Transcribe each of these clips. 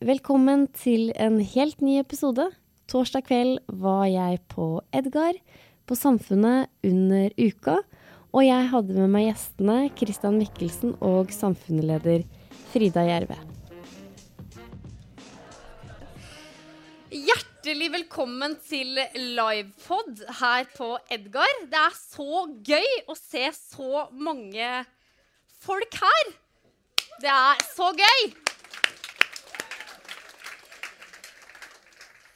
Velkommen til en helt ny episode. Torsdag kveld var jeg på Edgar, på Samfunnet under uka. Og jeg hadde med meg gjestene Christian Mikkelsen og samfunnsleder Frida Gjerve. Hjertelig velkommen til livepod her på Edgar. Det er så gøy å se så mange folk her. Det er så gøy!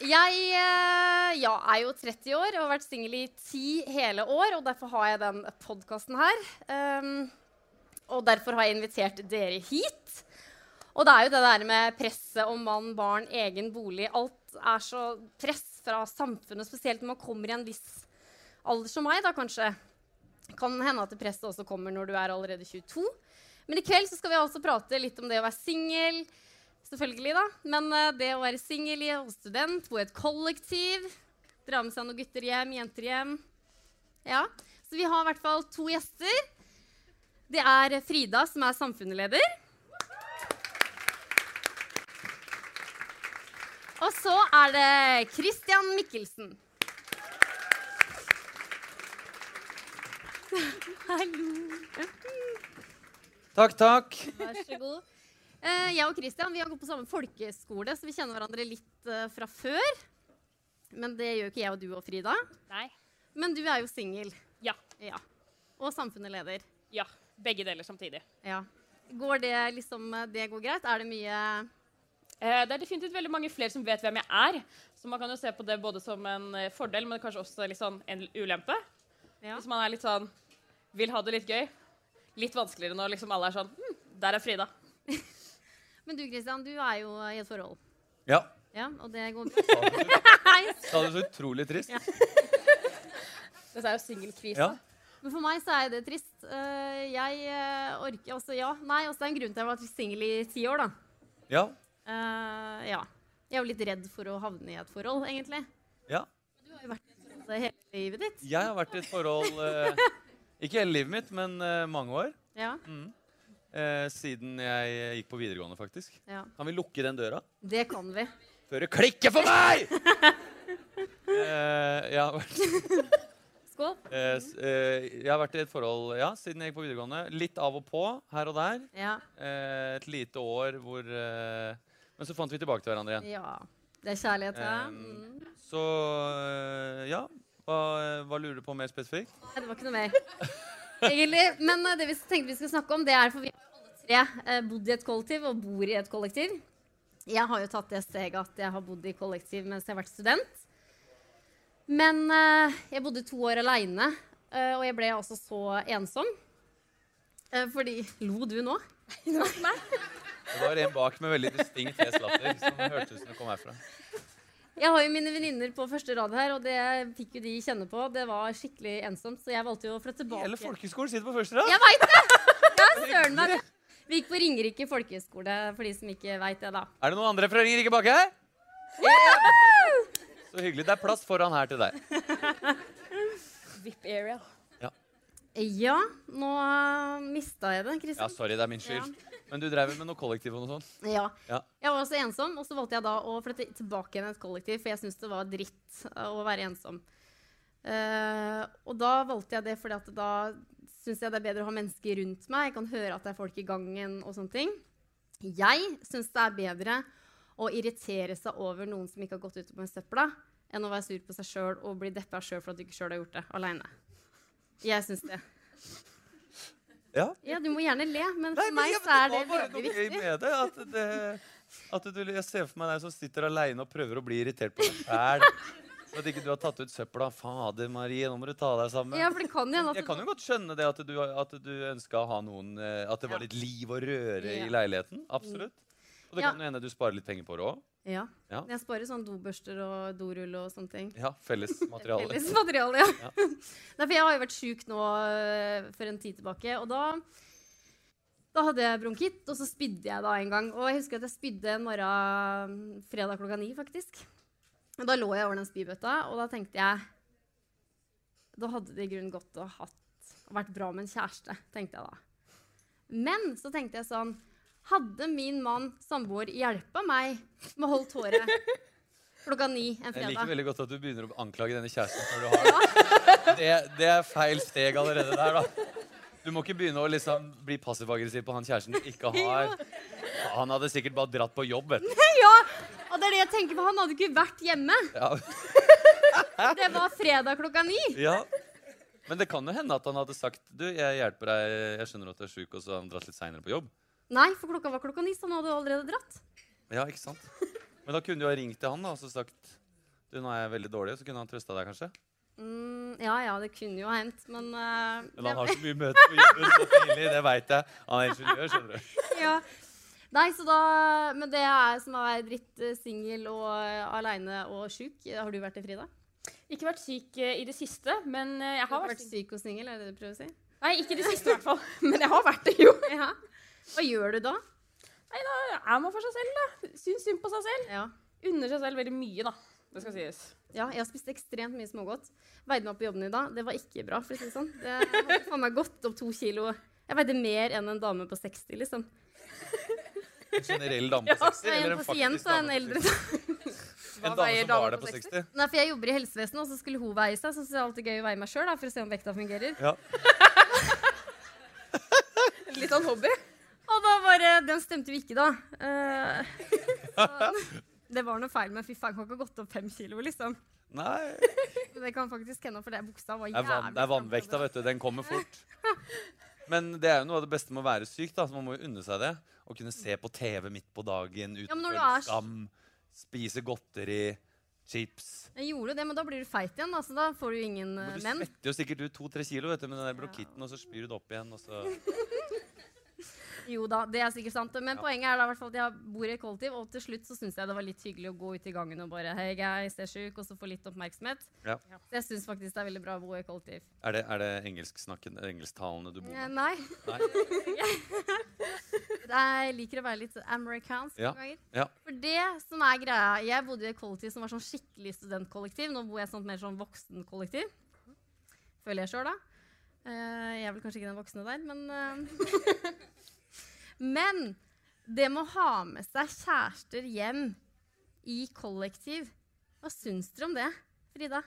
Jeg eh, ja, er jo 30 år og har vært singel i ti hele år, og derfor har jeg den podkasten her. Um, og derfor har jeg invitert dere hit. Og det er jo det der med presset om mann, barn, egen bolig. Alt er så press fra samfunnet, spesielt når man kommer i en viss alder som meg, da kanskje. Kan hende at presset også kommer når du er allerede 22. Men i kveld skal vi altså prate litt om det å være singel. Selvfølgelig, da. Men uh, det å være singel og student, bo i et kollektiv, dra med seg noen gutter hjem, jenter hjem Ja. Så vi har i hvert fall to gjester. Det er Frida, som er samfunnsleder. Og så er det Christian Mikkelsen. Hallo. Takk, takk. Vær så god. Eh, jeg og Christian vi har gått på samme folkeskole, så vi kjenner hverandre litt eh, fra før. Men det gjør ikke jeg og du og Frida. Nei. Men du er jo singel. Ja. Ja. Og samfunnsleder. Ja. Begge deler samtidig. Ja. Går det liksom Det går greit? Er det mye Eh, det er definitivt veldig mange flere som vet hvem jeg er. Så man kan jo se på det både som en eh, fordel, men kanskje også sånn en ulempe. Ja. Hvis man er litt sånn vil ha det litt gøy. Litt vanskeligere når liksom alle er sånn hm, Der er Frida. Men du Christian, du er jo i et forhold. Ja. Ja, og det går bra. Sa det så utrolig trist. Ja. Dette er jo singelkrise. Ja. Men for meg så er det trist. Eh, jeg eh, orker også Ja, nei, også det er en grunn til at jeg har vært singel i ti år, da. Ja. Uh, ja. Jeg er jo litt redd for å havne i et forhold, egentlig. ja. Du har jo vært i et forhold hele livet ditt. Jeg har vært i et forhold uh, Ikke hele livet mitt, men uh, mange år. Ja, Eh, siden jeg gikk på videregående, faktisk. ja. Kan vi lukke den døra? Det kan vi. Før det klikker for meg! eh, jeg, har vært, Skål. eh, s- eh, jeg har vært i et forhold ja, siden jeg gikk på videregående. Litt av og på, her og der. Ja. Eh, et lite år hvor eh, Men så fant vi tilbake til hverandre igjen. ja. Det er kjærlighet, ja. Um, Mm. Så eh, ja. Hva, hva lurer du på mer spesifikt? Nei, det var ikke noe mer. Egentlig. Men eh, det vi tenkte vi skulle snakke om, det er for vi har alle tre eh, bodd i et kollektiv og bor i et kollektiv. Jeg har jo tatt det steget at jeg har bodd i kollektiv mens jeg har vært student. Men eh, jeg bodde to år aleine, eh, og jeg ble altså så ensom. Eh, fordi Lo du nå? Det var en bak med veldig distinkt hes latter som hørtes ut som det kom herfra. Jeg har jo mine venninner på første rad her, og det fikk jo de kjenne på. Det var skikkelig ensomt, så jeg valgte jo å flytte tilbake. Hele folkeskolen sitter på første rad. Jeg veit det! Ja, søren meg. Vi gikk på Ringerike folkehøgskole, for de som ikke veit det, da. Er det noen andre fra Ringerike bak her? Så hyggelig. Det er plass foran her til deg. VIP area. Ja, nå uh, mista jeg det, Ja, sorry, det er min skyld. Men du drev med noe kollektiv og noe sånt? Ja. Ja. Jeg var også ensom, og så valgte jeg da å flytte tilbake igjen i et kollektiv, for jeg syntes det var dritt uh, å være ensom. Uh, og da valgte jeg det fordi da syns jeg det er bedre å ha mennesker rundt meg. Jeg kan høre at det er folk i gangen og sånne ting. Jeg syns det er bedre å irritere seg over noen som ikke har gått ut på en søpla, enn å være sur på seg sjøl og bli deppa sjøl for at du ikke sjøl har gjort det aleine. Jeg syns det. Ja. Ja, du må gjerne le, men for meg så er det var bare veldig noe gøy viktig. med det. At det at du, jeg ser for meg deg som sitter aleine og prøver å bli irritert på deg sjæl. At ikke du har tatt ut søpla. Fader, Marie, nå må du ta deg sammen. Ja, for det kan igjen, at Jeg kan jo godt skjønne det at du, at du ønska å ha noen eh, At det var litt liv og røre i leiligheten. Absolutt. Og det kan jo hende du sparer litt penger på det òg. Ja. Ja. Jeg sparer sånn dobørster og dorull og sånne ting. Ja, felles materiale. Felles materiale, ja. Ja. Nei, for jeg har jo vært sjuk nå øh, for en tid tilbake, og da da hadde jeg bronkitt, og så spydde jeg da en gang. Og jeg husker at jeg spydde en morgen fredag klokka ni, faktisk. Og da lå jeg over den spybøtta, og da tenkte jeg Da hadde det i grunnen gått å hatt, vært bra med en kjæreste, tenkte jeg da. Men så tenkte jeg sånn Hadde min mann, samboer, hjelpa meg med å holde håret klokka ni en fredag. Jeg liker veldig godt at du begynner å anklage denne kjæresten når du har det, det er feil steg allerede der, da. Du må ikke begynne å liksom bli passiv-aggressiv på han kjæresten du ikke har. Han hadde sikkert bare dratt på jobb, vet du. Ja, og det er det jeg tenker på. Han hadde ikke vært hjemme. Ja. Det var fredag klokka ni. ja. Men det kan jo hende at han hadde sagt Du, jeg hjelper deg, jeg skjønner at du er sjuk, og så har han dratt litt seinere på jobb. Nei, for klokka var klokka ni, så han hadde allerede dratt. Ja, ikke sant? Men da kunne du ha ringt til han da, og så sagt Du, nå er jeg veldig dårlig, så kunne han trøsta deg, kanskje? Mm, ja, ja, det kunne jo ha hendt, men uh, Men han har så mye møter på jobben så tidlig, det veit jeg. Han er ingeniør, skjønner du. ja. Nei, så da Men det er som å være dritt uh, singel og uh, aleine og sjuk. Har du vært det, Frida? Ikke vært syk eh, i det siste, men eh, jeg Har har vært vært syk og singel, er det det du prøver å si? Nei, ikke i det siste i hvert fall. Men jeg har vært det, jo. Ja. Hva gjør du da? Nei, da er man for seg selv, da. Syns synd på seg selv. Ja. Unner seg selv veldig mye, da. Det skal sies. Ja, jeg har spist ekstremt mye smågodt. Veide meg opp på jobben i dag. Det var ikke bra. for å si Det sånn. Det hadde faen meg gått opp to kilo. Jeg veide mer enn en dame på 60, liksom. En generell dame på 60? Ja, eller en en pasient faktisk og en dame eldre 60? En dame som dame var der på på 60? 60? Nei, for jeg jobber i helsevesenet, og så skulle hun veie seg. Så det er alltid gøy å veie meg sjøl for å se om vekta fungerer. Ja. Litt sånn hobby. Og da bare Den stemte vi ikke, da. Uh, det var noe feil, men fy faen, kan ikke ha gått opp fem kilo, liksom. Nei. Det kan faktisk hende, for det buksa var jævlig det er vannvekta, vet du. Den kommer fort. Men det er jo noe av det beste med å være syk. da, så Man må jo unne seg det. Å kunne se på TV midt på dagen, Ja, utføre er skam, spise godteri, chips. Jeg gjorde det, men da blir du feit igjen. Altså, da får du ingen Men uh, du menn. svetter jo sikkert ut to-tre kilo vet du, med den der blokitten, og så spyr du det opp igjen. og så... Jo da, det er sikkert sant. Men Ja. poenget er da hvert fall at jeg bor i kollektiv, og til slutt så syns jeg det var litt hyggelig å gå ut i gangen og bare Hei, guys, jeg er sjuk, og så få litt oppmerksomhet. Ja. Så jeg syns faktisk det er veldig bra å bo i kollektiv. Er det, er det engelsktalende du bor Eh, med? nei. Nei? Jeg liker å være litt amerikansk Ja. noen ganger. Ja. For det som er greia Jeg bodde i et kollektiv som var sånn skikkelig studentkollektiv. Nå bor jeg sånn mer sånn voksenkollektiv. Føler jeg sjøl, da. Uh, jeg er vel kanskje ikke den voksne der, men eh, Men det med å ha med seg kjærester hjem i kollektiv Hva syns dere om det, Frida?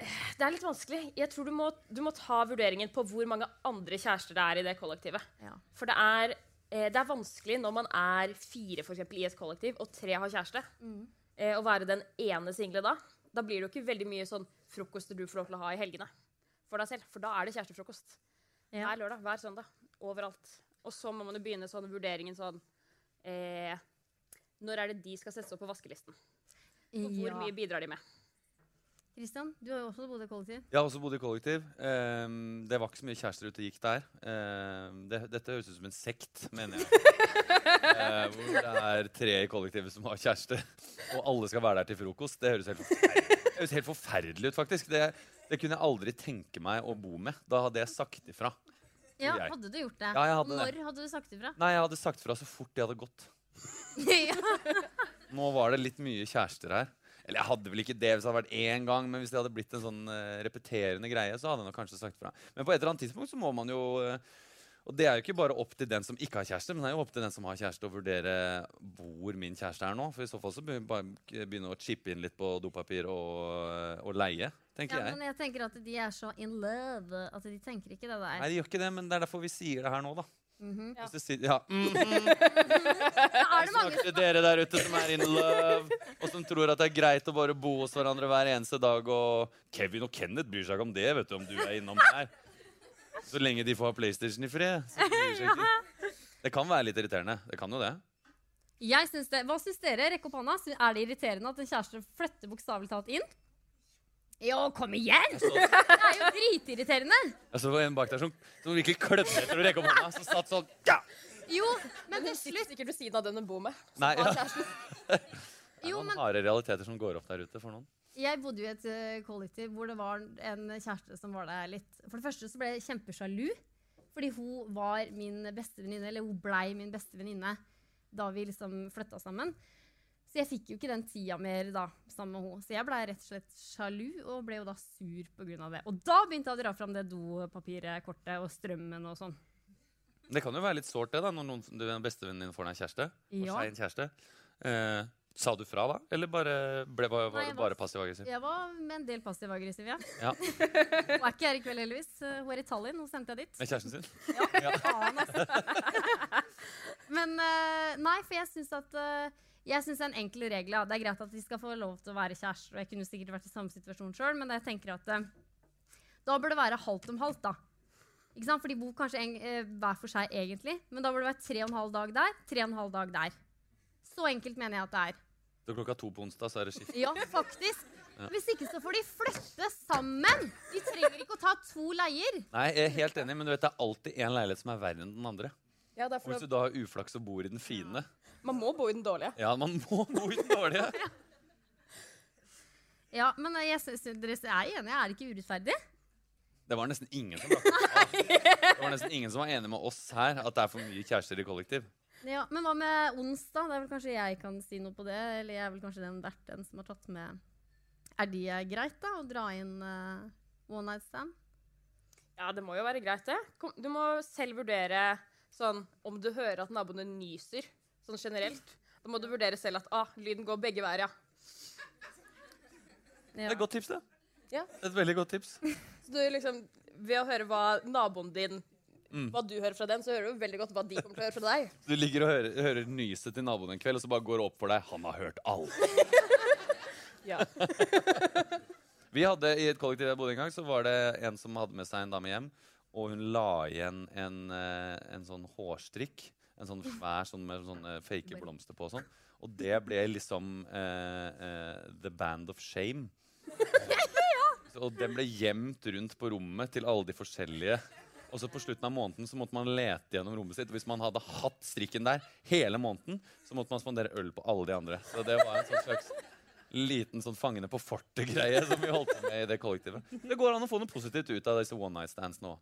Det er litt vanskelig. Jeg tror du må, du må ta vurderingen på hvor mange andre kjærester det er i det kollektivet. Ja. For det er, eh, det er vanskelig når man er fire for eksempel, i et kollektiv, og tre har kjæreste, eh, å være den ene single da. Da blir det jo ikke veldig mye sånn frokoster du får lov til å ha i helgene for deg selv. For da er det kjærestefrokost. Ja. Hver lørdag, hver søndag. Overalt. Og så må man jo begynne sånn vurderingen sånn eh, Når er det de skal settes opp på vaskelisten? Og hvor Ja. mye bidrar de med? Kristian, du har jo også bodd i kollektiv. Jeg har også bodd i kollektiv. Um, det var ikke så mye kjærester ute og gikk der. Um, det, dette høres ut som en sekt, mener jeg. uh, hvor det er tre i kollektivet som har kjæreste, og alle skal være der til frokost. Det høres helt forferdelig, høres helt forferdelig ut, faktisk. Det, det kunne jeg aldri tenke meg å bo med. Da hadde jeg sagt ifra. Ja, jeg. Hadde du gjort det? Ja, jeg hadde Når det. hadde du sagt ifra? Nei, jeg hadde sagt fra så fort de hadde gått. Nå var det litt mye kjærester her. Eller jeg hadde vel ikke det hvis det hadde vært én gang, men hvis det hadde blitt en sånn uh, repeterende greie, så hadde jeg nok kanskje sagt fra. Men på et eller annet tidspunkt så må man jo uh, Og det er jo ikke bare opp til den som ikke har kjæreste, men det er jo opp til den som har kjæreste, å vurdere hvor min kjæreste er nå. For i så fall så begynner vi bare begynne å chippe inn litt på dopapir og, og leie, tenker ja, jeg. men jeg tenker at de er så in love at de tenker ikke det der. Nei, de gjør ikke det, men det er derfor vi sier det her nå, da. Mhm. Hvis det sitter, ja. mhm. Er det mange til dere der ute som er in love, og som tror at det er greit å bare bo hos hverandre hver eneste dag. Og Kevin og Kenneth bryr seg ikke om det, vet du, om du er innom her. Så lenge de får ha PlayStation i fred. Så bryr de seg ikke. Det kan være litt irriterende. Det kan jo det. Jeg synes det. Hva syns dere? Rekk opp hånda. Er det irriterende at en kjæreste flytter bokstavelig talt inn? Jo, kom igjen! Det er jo dritirriterende. Og så var en bak der som, som virkelig klødde etter å rekke opp hånda. Som satt sånn ja. Jo, men Men til slutt sikkert ved siden av den hun bor med. Nei, ja. Det er noen men harde realiteter som går opp der ute for noen. jeg bodde jo i et eh, kollektiv hvor det var en kjæreste som var der litt For det første så ble jeg kjempesjalu. Fordi hun var min beste venninne, eller hun blei min beste venninne da vi liksom flytta sammen. Så jeg fikk jo ikke den tida mer da sammen med henne. Så jeg blei rett og slett sjalu og ble jo da sur pga. det. Og da begynte jeg å dra fram det dopapirkortet og strømmen og sånn. Det kan jo være litt sårt det da, når noen, du, bestevennen din får deg kjæreste. Ja. seg en kjæreste. Eh, sa du fra da? Eller bare, ble, var, Nei, jeg var- bare passiv-aggressiv? Jeg var med en del passiv-aggressiv, ja. Ja. Hun er ikke her i kveld, heldigvis. Hun er i Tallinn. Hun sendte jeg dit. Med kjæresten sin? Faen, altså. Men eh, nei, for jeg syns at eh, Jeg synes det er en enkel regel. Ja. Det er greit at de skal få lov til å være kjærester, og jeg kunne sikkert vært i samme situasjon sjøl, men jeg tenker at eh, da bør det være halvt om halvt, da. Ikke sant? For de bor kanskje en, eh, hver for seg egentlig, men da bør det være tre og en halv dag der, tre og en halv dag der. Så enkelt mener jeg at det er. Det er klokka to på onsdag så er det skift. Ja, faktisk. Hvis ikke så får de flytte sammen. De trenger ikke å ta to leier. Nei, jeg er helt enig, men du vet, det er alltid en leilighet som er verre enn den andre. Ja, Og hvis du da har uflaks og bor i den fine Man må bo i den dårlige. Ja, man må bo i den dårlige. Ja, men jeg synes, dere er enige, er det ikke urettferdig? Det var nesten ingen som Det var nesten ingen som var enig med oss her at det er for mye kjærester i kollektiv. Ja, Men hva med onsdag? Det er vel Kanskje jeg kan si noe på det? Eller jeg er vel kanskje den vært den som har tatt med Er det greit, da? Å dra inn uh, one night stand? Ja, det må jo være greit, det. Kom, du må selv vurdere sånn om du hører at naboene nyser, sånn generelt. Da må du vurdere selv at ah, lyden går begge veier, ja. Det er et godt tips, det. Ja. Et veldig godt tips. Så du liksom, ved å høre hva naboen din Hva du hører fra den, så hører du veldig godt hva de kommer til å høre fra deg. Du ligger og hører, hører nyset til naboen en kveld, og så bare går det opp for deg han har hørt alt. Ja. Vi hadde I et kollektiv jeg bodde en gang, så var det en som hadde med seg en dame hjem. Og hun la igjen en, eh, en sånn hårstrikk. En sånn svær sånn med sånne fake blomster på. Og sånn Og det ble liksom eh, eh, The Band of Shame. Og den ble gjemt rundt på rommet til alle de forskjellige. Og så på slutten av måneden så måtte man lete gjennom rommet sitt. Og hvis man hadde hatt strikken der hele måneden, så måtte man spandere øl på alle de andre. Så det var en sånn slags liten sånn fangene på fortet-greie som vi holdt på med i det kollektivet. Det går an å få noe positivt ut av disse one night stands nå.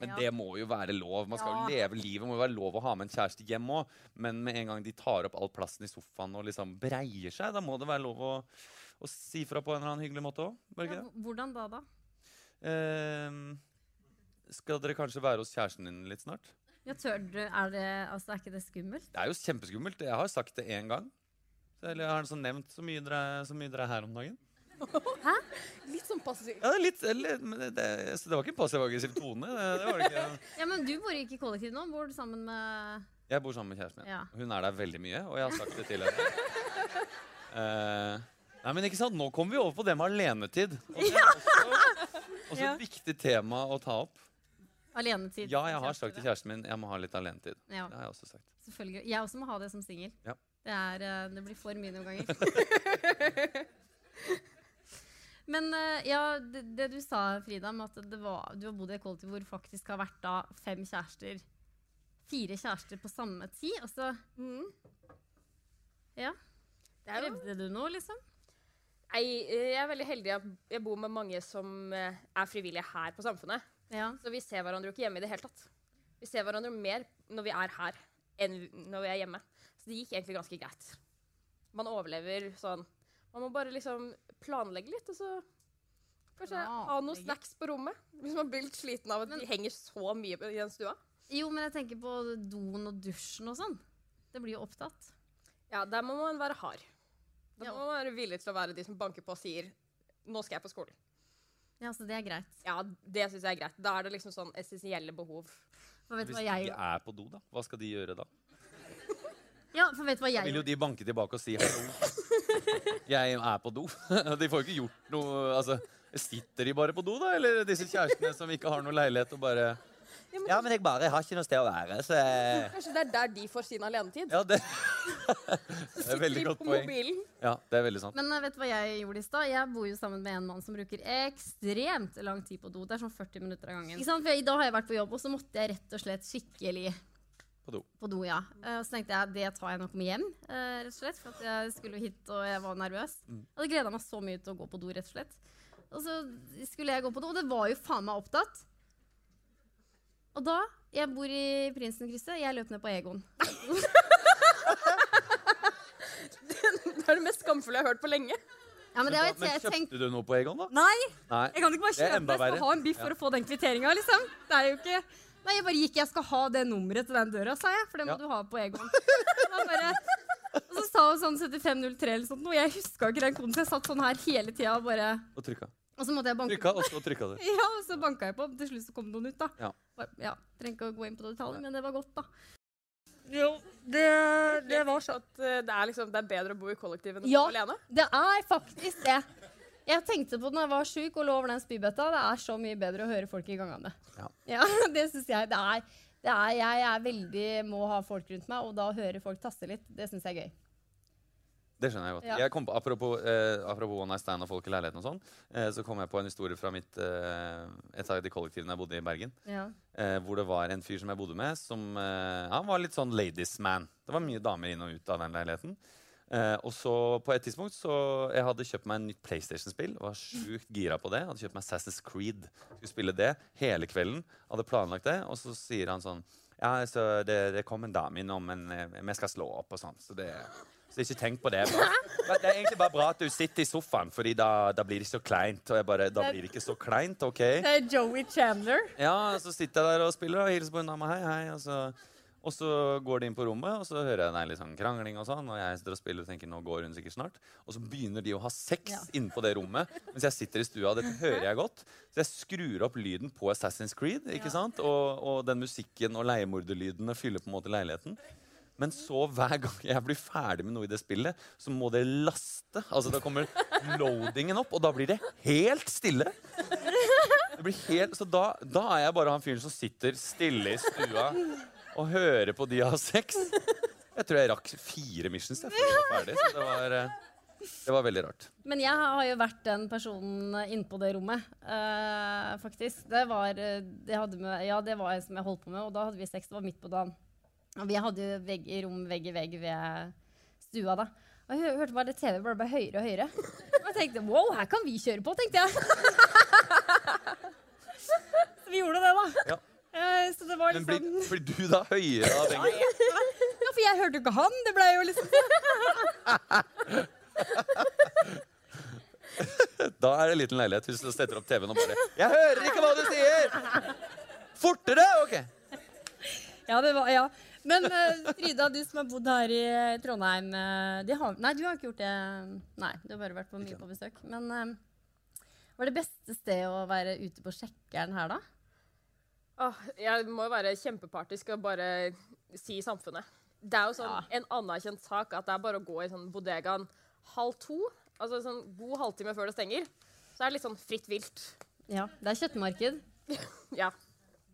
Men Ja. det må jo være lov. Man skal jo leve livet. må jo være lov å ha med en kjæreste hjem òg. Men med en gang de tar opp all plassen i sofaen og liksom breier seg, da må det være lov å, å si fra på en eller annen hyggelig måte òg. Ja, hvordan da, da? Ehm, skal dere kanskje være hos kjæresten din litt snart? Ja, tør du, er, det, altså, er ikke det skummelt? Det er jo kjempeskummelt. Jeg har sagt det én gang. Så, eller jeg har liksom nevnt så mye, dere, så mye dere er her om dagen. Litt sånn passiv. Ja, det litt, men det, det, så det var ikke en passiv-aggressiv tone. Det, det var det ikke. Ja, men du bor ikke i kollektiv nå? Bor du sammen med Jeg bor sammen med kjæresten min. Ja. Hun er der veldig mye, og jeg har sagt det til henne. uh, nei, men ikke sant? Nå kommer vi over på det med alenetid. Og det er også, også Ja. et viktig tema å ta opp. alenetid? Ja, jeg har sagt til kjæresten min jeg må ha litt alenetid. Ja, Det har jeg også sagt. selvfølgelig. Jeg også må ha det som singel. Ja. Det, er, eh, det blir for mye noen ganger. Men eh, ja, det, det du sa, Frida, med at det var, du har bodd i et kollektiv hvor faktisk har vært da fem kjærester Fire kjærester på samme tid. Og så Mm. Ja. Krevde du noe, liksom? jeg, jeg er veldig heldig jeg bor med mange som eh, er frivillige her på Samfunnet. Ja. Så vi ser hverandre jo ikke hjemme i det hele tatt. Vi ser hverandre mer når vi er her, enn når vi er hjemme. Så det gikk egentlig ganske greit. Man overlever sånn Man må bare liksom planlegge litt, og så kanskje ha noen snacks på rommet. Hvis man blir litt sliten av at Men- de henger så mye i den stua. Jo, men jeg tenker på doen og dusjen og sånn. Det blir jo opptatt. Ja, der må man være hard. Da må man være villig til å være de som banker på og sier 'nå skal jeg på skolen'. Ja, så det er greit. Ja, det syns jeg er greit. Da er det liksom sånn essensielle behov. Hvis hva de jeg er på do, da, hva skal de gjøre da? Ja, for vet du hva Da vil jo de banke tilbake og si hallo. Jeg er på do. De får jo ikke gjort noe altså, Sitter de bare på do, da? Eller disse kjærestene som ikke har noe leilighet og bare Ja, men jeg bare har ikke noe sted å være, så jeg Kanskje det er der de får sin alenetid. Ja, det, Det er veldig godt poeng. Ja, det er veldig sant. Men eh, vet du hva jeg gjorde i stad? Jeg bor jo sammen med en mann som bruker ekstremt lang tid på do. Det er sånn 40 minutter av gangen. Ikke sant? For I dag har jeg vært på jobb, og så måtte jeg rett og slett skikkelig På do. på do. ja. Eh, Og så tenkte jeg det tar jeg nok med hjem, eh, rett og slett. For at jeg skulle hit, og jeg var nervøs. Jeg hadde gleda meg så mye til å gå på do, rett og slett. Og så skulle jeg gå på do, og det var jo faen meg opptatt. Og da Jeg bor i Prinsenkrysset. Jeg løp ned på Egon. Det er det mest skamfulle jeg har hørt på lenge. Ja, men det har jeg, Men kjøpte tenkt du noe på Egon, da? Nei! Nei. Jeg kan ikke bare Det er kjøpe jeg skal ha en biff for å få den kvitteringa, liksom. Det er jo ikke Nei, jeg bare gikk, jeg skal ha det nummeret til den døra, sa jeg. For det må Ja. du ha på Egon. Og bare, og så sa hun sånn 7503 eller sånt noe. Jeg huska ikke den koden, så jeg satt sånn her hele tida og bare Og trykka. Og så måtte jeg banke Trykka, og så trykka du. Ja, og så banka jeg på. Til slutt så kom noen ut, da. Ja. Bare- ja Trenger ikke å gå inn på detaljer, men det var godt, da. Jo, det, det var sånn at eh, det er, liksom, det er bedre å bo i kollektiv enn å Ja. bo alene. Det er faktisk det. Jeg tenkte på det når jeg var sjuk og lå over den spybøtta. Det er så mye bedre å høre folk i gangene. Ja. det syns jeg. Det er, det er, jeg er veldig må ha folk rundt meg, og da høre folk tasse litt, det syns jeg er gøy. Det skjønner jeg godt. Ja. Jeg kom på, apropos, eh, apropos One Night Stand og folk i leiligheten og sånn, eh, så kom jeg på en historie fra mitt, eh, et av de kollektivene jeg bodde i i Bergen. Ja. Eh, hvor det var en fyr som jeg bodde med, som eh, Han var litt sånn ladies man. Det var mye damer inn og ut av den leiligheten. Eh, og så på et tidspunkt så Jeg hadde kjøpt meg en nytt PlayStation-spill. Var sjukt gira på det. Hadde kjøpt meg Assassin's Creed. Skulle spille det hele kvelden. Hadde planlagt det. Og så sier han sånn Ja, så det, det kom en dame innom, men eh, vi skal slå opp og sånn. Så det så ikke tenk på det. Bare, det er egentlig bare bra at du sitter i sofaen, Fordi da, da blir det ikke så kleint. Og jeg bare, da blir det ikke så kleint, OK? Det er Joey Chandler. Ja, så sitter jeg der og spiller og hilser på en dame. Hei, hei. Og så, og så går de inn på rommet, og så hører jeg nei, litt sånn krangling og sånn. Og jeg sitter og spiller og tenker nå går hun sikkert snart. Og så begynner de å ha sex Ja. inne på det rommet mens jeg sitter i stua. Dette hører jeg godt. Så jeg skrur opp lyden på Assassin's Creed, ikke sant? Og, og den musikken og leiemorderlydene fyller på en måte leiligheten. Men så hver gang jeg blir ferdig med noe i det spillet, så må det laste. Altså Da kommer loadingen opp, og da blir det helt stille. Det blir helt, så da, da er jeg bare han fyren som sitter stille i stua og høre på de ha sex. Jeg tror jeg rakk fire missions jeg, før jeg var ferdig. Så det var, eh, det var veldig rart. Men jeg har jo vært den personen inne på det rommet, uh, faktisk. Det var, eh, det med, ja, det var en som jeg holdt på med, og da hadde vi sex. Det var midt på dagen. Og vi hadde jo vegg, i rom vegg i vegg ved stua da. Og jeg hørte bare det TV bare ble høyere og høyere. Og jeg tenkte wow, her kan vi kjøre på, tenkte jeg. Så vi gjorde det, da. Ja. Eh, så det var Men liksom blir, blir du da høyere av den gangen? Ja, for jeg hørte jo ikke han. Det ble jo liksom Da er det en liten leilighet hvis du setter opp TV-en og bare Jeg hører ikke hva du sier! Fortere! OK. Ja, det var, ja. Men uh, Frida, du som har bodd her i Trondheim eh, de har, Nei, du har ikke gjort det. Nei, du har bare vært på mye på besøk. Men uh, var det beste stedet å være ute på sjekkeren her, da? Åh, jeg må være kjempepartisk og bare si samfunnet. Det er jo sånn Ja. en anerkjent sak at det er bare å gå i sånn bodegaen halv to, altså sånn god halvtime før det stenger, så er det litt sånn fritt vilt. Ja, Det er kjøttmarked. Ja.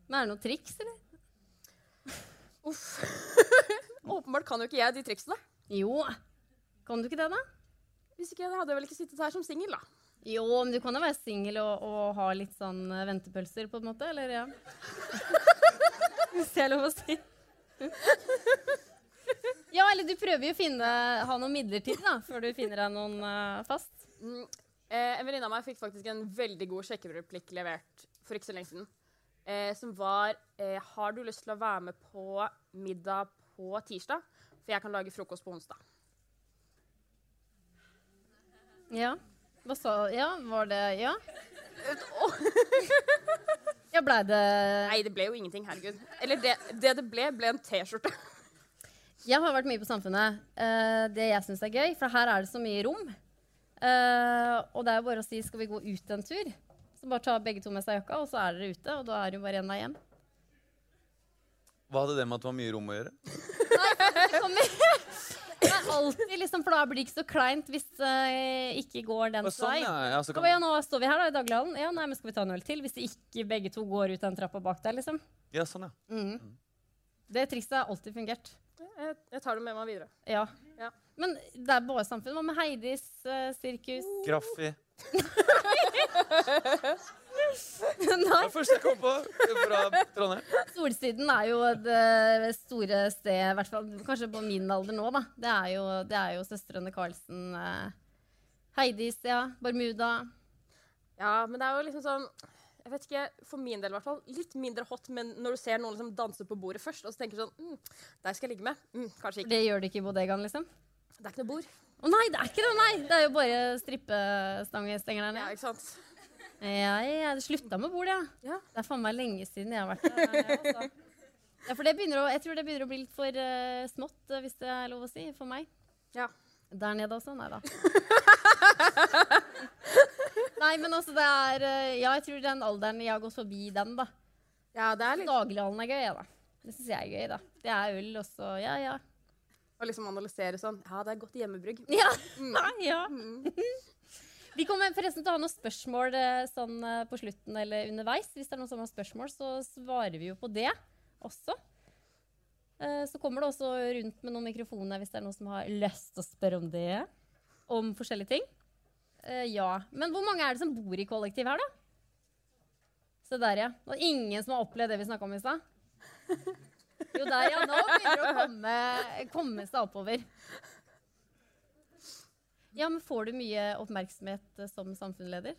Men er det noen triks, eller? Uff. Åpenbart kan jo ikke jeg de triksene. Jo. Kan du ikke det, da? Hvis ikke, hadde jeg vel ikke sittet her som singel, da. Jo, men du kan jo være singel og, og ha litt sånn eh, ventepølser, på en måte, eller ja? Hvis det er lov å si. Ja, eller du prøver jo å finne, ha noe midlertidig, da, før du finner deg noen uh, fast. Mm. Eh, en venninne av meg fikk faktisk en veldig god sjekkereplikk levert for ikke så lenge siden. Eh, som var eh, Har du lyst til å være med på middag på tirsdag? For jeg kan lage frokost på onsdag. Ja. Hva sa Ja, var det Ja? Ja, blei det Nei, det ble jo ingenting, herregud. Eller det det, det ble, ble en T-skjorte. Jeg har vært mye på Samfunnet. Uh, det jeg syns er gøy, for her er det så mye rom. Uh, og det er jo bare å si 'skal vi gå ut en tur'? Så bare ta begge to med seg jakka, og så er dere ute. Og da er det jo bare én vei hjem. Hva hadde det med at det var mye rom å gjøre? Det kommer Det er alltid liksom, For da blir det ikke så kleint hvis det ikke går den sånn, vei. ja, ja, så kan, ja, nå står vi her da i daglighallen. Ja, nei, men skal vi ta en øl til? Hvis ikke begge to går ut den trappa bak der, liksom. ja, sånn, ja. Mm. Det trikset har alltid fungert. Jeg, jeg tar det med meg videre. Ja. Ja. Men det er bare samfunn. Hva med Heidis uh, sirkus? Graffi. Nei, Det første jeg kom på fra Trondheim. Solsiden er jo det store stedet, i hvert fall kanskje på min alder nå, da. Det er jo, det er jo søstrene Karlsen. eh, Heidis, ja. Bermuda. Ja, men det er jo liksom sånn jeg vet ikke, For min del i hvert fall, litt mindre hot, men når du ser noen liksom danse på bordet først, og så tenker du sånn mm, Der skal jeg ligge med. Mm, kanskje ikke. Det gjør det ikke i bodegaen, liksom. Det er ikke noe bord. Å nei, det er ikke det! nei! Det er jo bare strippestangestenger der Ja, ikke sant? Ja, jeg det slutta med bord, ja. Ja. Det er faen meg lenge siden jeg har vært der. Ja, for det begynner å, jeg tror det begynner å bli litt for uh, smått, eh, hvis det er lov å si, for meg. Ja. Der nede også? Nei da. Nei, men altså, det er eh, Ja, jeg tror den alderen jeg har gått forbi den, da. ja, det er litt Daglighallen er gøy, ja, da. Det syns jeg er gøy, da. Det er øl også. Ja, ja. å liksom analysere sånn Ja, det er godt hjemmebrygg. Ja. ja. Vi kommer forresten til å ha noen spørsmål eh, sånn eh, på slutten eller underveis. Hvis det er noen som har spørsmål, så svarer vi jo på det også. Eh, Så kommer det også rundt med noen mikrofoner hvis det er noen som har lyst til å spørre om det. Om forskjellige ting. Ja. Men hvor mange er det som bor i kollektiv her, da? Se der, ja. Og ingen som har opplevd det vi snakka om i stad? Jo, der, ja. Nå begynner det å komme, komme seg oppover. Ja, men Får du mye oppmerksomhet eh, som samfunnsleder?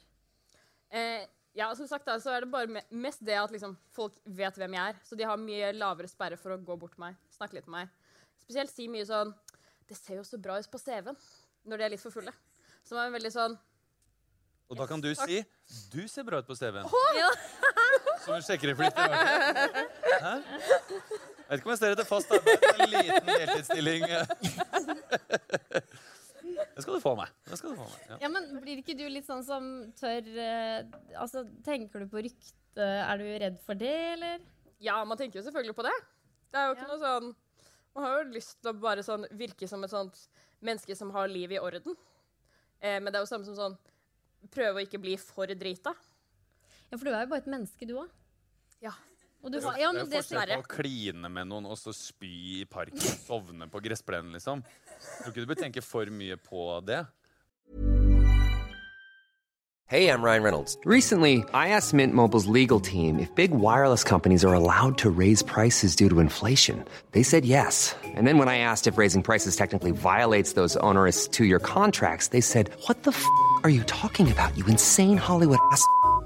Eh, ja, som sagt da, så er det bare mest det at liksom, folk vet hvem jeg er. Så de har mye lavere sperre for å gå bort til meg, snakke litt med meg. Spesielt si mye sånn Det ser jo så bra ut på CV-en. Når de er litt for fulle. Som er veldig sånn Og da kan du si 'Du ser bra ut på CV-en'. Ja. Som en sjekkereflikt. i hverdagen. Hæ? Jeg vet ikke om jeg ser etter fast arbeid. En liten deltidsstilling. Du få meg. Det skal du få meg. Ja. Ja, men Blir ikke du litt sånn som tør uh, Altså, Tenker du på rykte? Er du redd for det, eller? Ja, man tenker jo selvfølgelig på det. Det er jo ikke Ja. noe sånn Man har jo lyst til å bare sånn virke som et sånt menneske som har livet i orden. Eh, men det er jo samme som sånn Prøve å ikke bli for drita. Ja, For du er jo bare et menneske, du òg. Ja. Og du har, er ja, men det, forskjell på å kline med noen og så spy i parken og sovne på gressplenen, liksom. Jeg tror ikke du bør tenke for mye på det. Hey, I'm Ryan Reynolds. Recently, I asked Mint Mobile's legal team if big wireless companies are allowed to raise prices due to inflation. They said yes. And then when I asked if raising prices technically violates those onerous two year contracts, they said, What the f are you talking about, you insane Hollywood ass?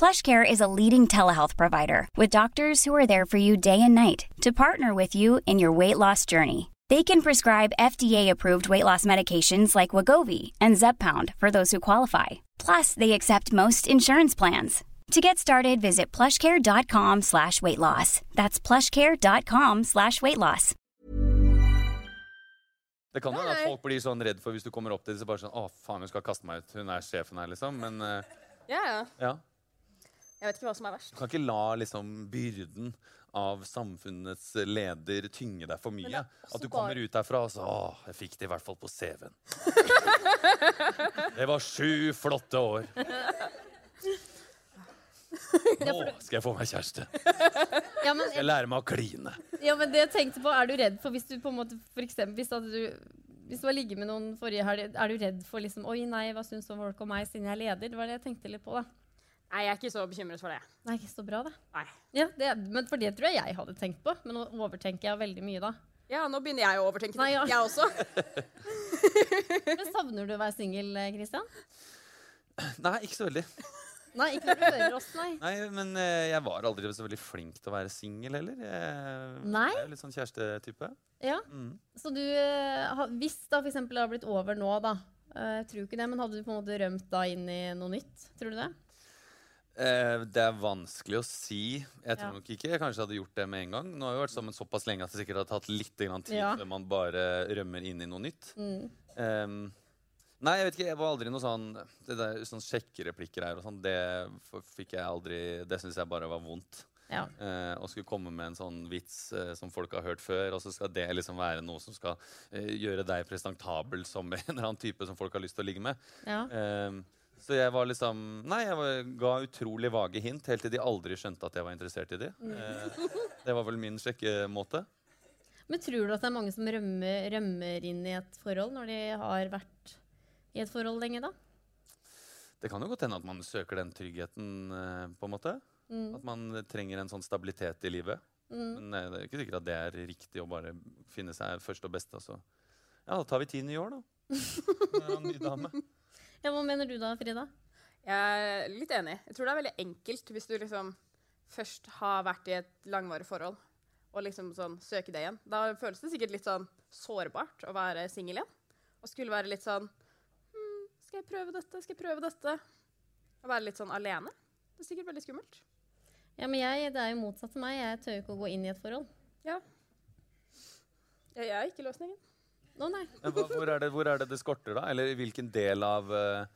PlushCare is a leading telehealth provider with doctors who are there for you day and night to partner with you in your weight loss journey. They can prescribe FDA-approved weight loss medications like Wagovi and Zepbound for those who qualify. Plus, they accept most insurance plans. To get started, visit plushcare.com slash weight loss. That's plushcare.com slash weight loss. Det kan jo hende at folk blir sånn redd for hvis du kommer opp til dem så bare sånn Å, faen, hun skal kaste meg ut. Hun er sjefen her, liksom. Men eh, Ja, ja. Jeg vet ikke hva som er verst. Du kan ikke la liksom byrden av samfunnets leder tynge deg for mye. At du kommer ut derfra og så Å, jeg fikk det i hvert fall på CV-en. Det var sju flotte år. Nå skal jeg få meg kjæreste. ja, men, Jeg lærer meg å kline. ja, men det jeg tenkte på, er du redd for hvis du på en måte for eksempel, hvis, at du, hvis du har ligget med noen forrige helg, er du redd for liksom Oi, nei, hva syns folk om meg siden jeg er leder? Det var det jeg tenkte litt på, da. Nei, jeg er ikke så bekymret for det. Nei, ikke så bra, det. Nei. Ja, det, men for det tror jeg jeg hadde tenkt på. Men nå overtenker jeg veldig mye da. Ja, nå begynner jeg å overtenke det. Nei, ja. Jeg også. Men savner du å være singel, Christian? Nei, ikke så veldig. Nei, ikke når du hører oss, nei. Nei, Men eh, jeg var aldri så veldig flink til å være singel heller. Jeg, Nei? jeg er litt sånn kjærestetype. Ja. Mm. Så du, eh, hvis da for eksempel det har blitt over nå, da. eh, Jeg tror ikke det, men hadde du på en måte rømt da inn i noe nytt? Tror du det? Eh, det er vanskelig å si. Jeg tror Ja. nok ikke jeg kanskje hadde gjort det med en gang. Nå har vi vært sammen såpass lenge at det sikkert har tatt litt grann tid Ja. før man bare rømmer inn i noe nytt. Mm. Ehm, Nei, jeg vet ikke, jeg var aldri noe sånn Det der sånn sjekkereplikker her og sånn, det fikk jeg aldri Det syns jeg bare var vondt. Ja. Eh, og skulle komme med en sånn vits eh, som folk har hørt før, og så skal det liksom være noe som skal eh, gjøre deg presentabel som en eller annen type som folk har lyst til å ligge med. Ja. Eh, så jeg var liksom Nei, jeg var, ga utrolig vage hint helt til de aldri skjønte at jeg var interessert i de. Eh, det var vel min sjekkemåte. Men tror du at det er mange som rømmer, rømmer inn i et forhold når de har vært i et forhold lenge, da? Det kan jo godt hende at man søker den tryggheten, eh, på en måte. At man trenger en sånn stabilitet i livet. Men nei, det er ikke sikkert at det er riktig å bare finne seg først og beste. Altså. Ja, da tar vi ti nye år, da. Med en ny dame. Ja, Hva mener du da, Frida? Jeg er litt enig. Jeg tror det er veldig enkelt hvis du liksom først har vært i et langvarig forhold og liksom sånn søke det igjen. Da føles det sikkert litt sånn sårbart å være singel igjen. Og skulle være litt sånn hm, Skal jeg prøve dette? Skal jeg prøve dette? Å være litt sånn alene. Det er sikkert veldig skummelt. Ja, men jeg, Det er jo motsatt til meg. Jeg tør jo ikke å gå inn i et forhold. Ja. Jeg, jeg er ikke løsningen. Å nei. Hva, hvor, er det, hvor er det det skorter, da? Eller hvilken del av eh,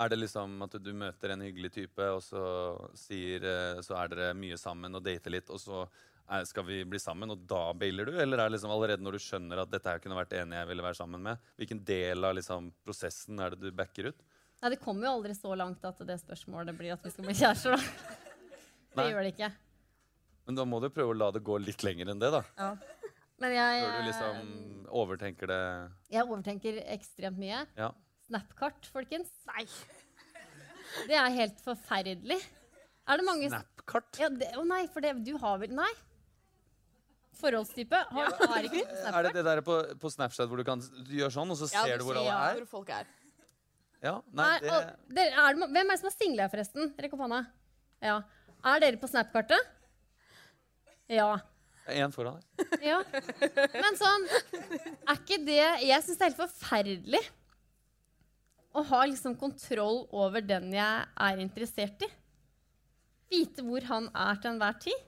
Er det liksom at du møter en hyggelig type, og så, sier, eh, så er dere mye sammen og dater litt, og så er, skal vi bli sammen, og da bailer du? Eller er det liksom allerede når du skjønner at dette her kunne vært enig jeg ville være sammen med? Hvilken del av liksom, prosessen er det du backer ut? Nei, Det kommer jo aldri så langt at det spørsmålet blir at vi skal bli kjærester, da. Det Nei. gjør det ikke. Men da må du prøve å la det gå litt lenger enn det, da. Men jeg, Før du liksom overtenker det. jeg overtenker ekstremt mye. Ja. Snapkart, folkens. Nei. Det er helt forferdelig. Er det mange Snapkart? Ja, det, å nei, for det, du har vel Nei. Forholdstype? Har, har ikke du Er det det der på, på Snapchat hvor du kan du gjør sånn, og så ser du hvor alle er? Hvor folk er. Ja, nei, Nei, det, og, dere, er det, hvem er det som er single forresten? Rekk opp hånda. Ja. Er dere på Snap-kartet? Ja. Én foran her. ja. Men sånn Er ikke det Jeg syns det er helt forferdelig å ha liksom kontroll over den jeg er interessert i. Vite hvor han er til enhver tid.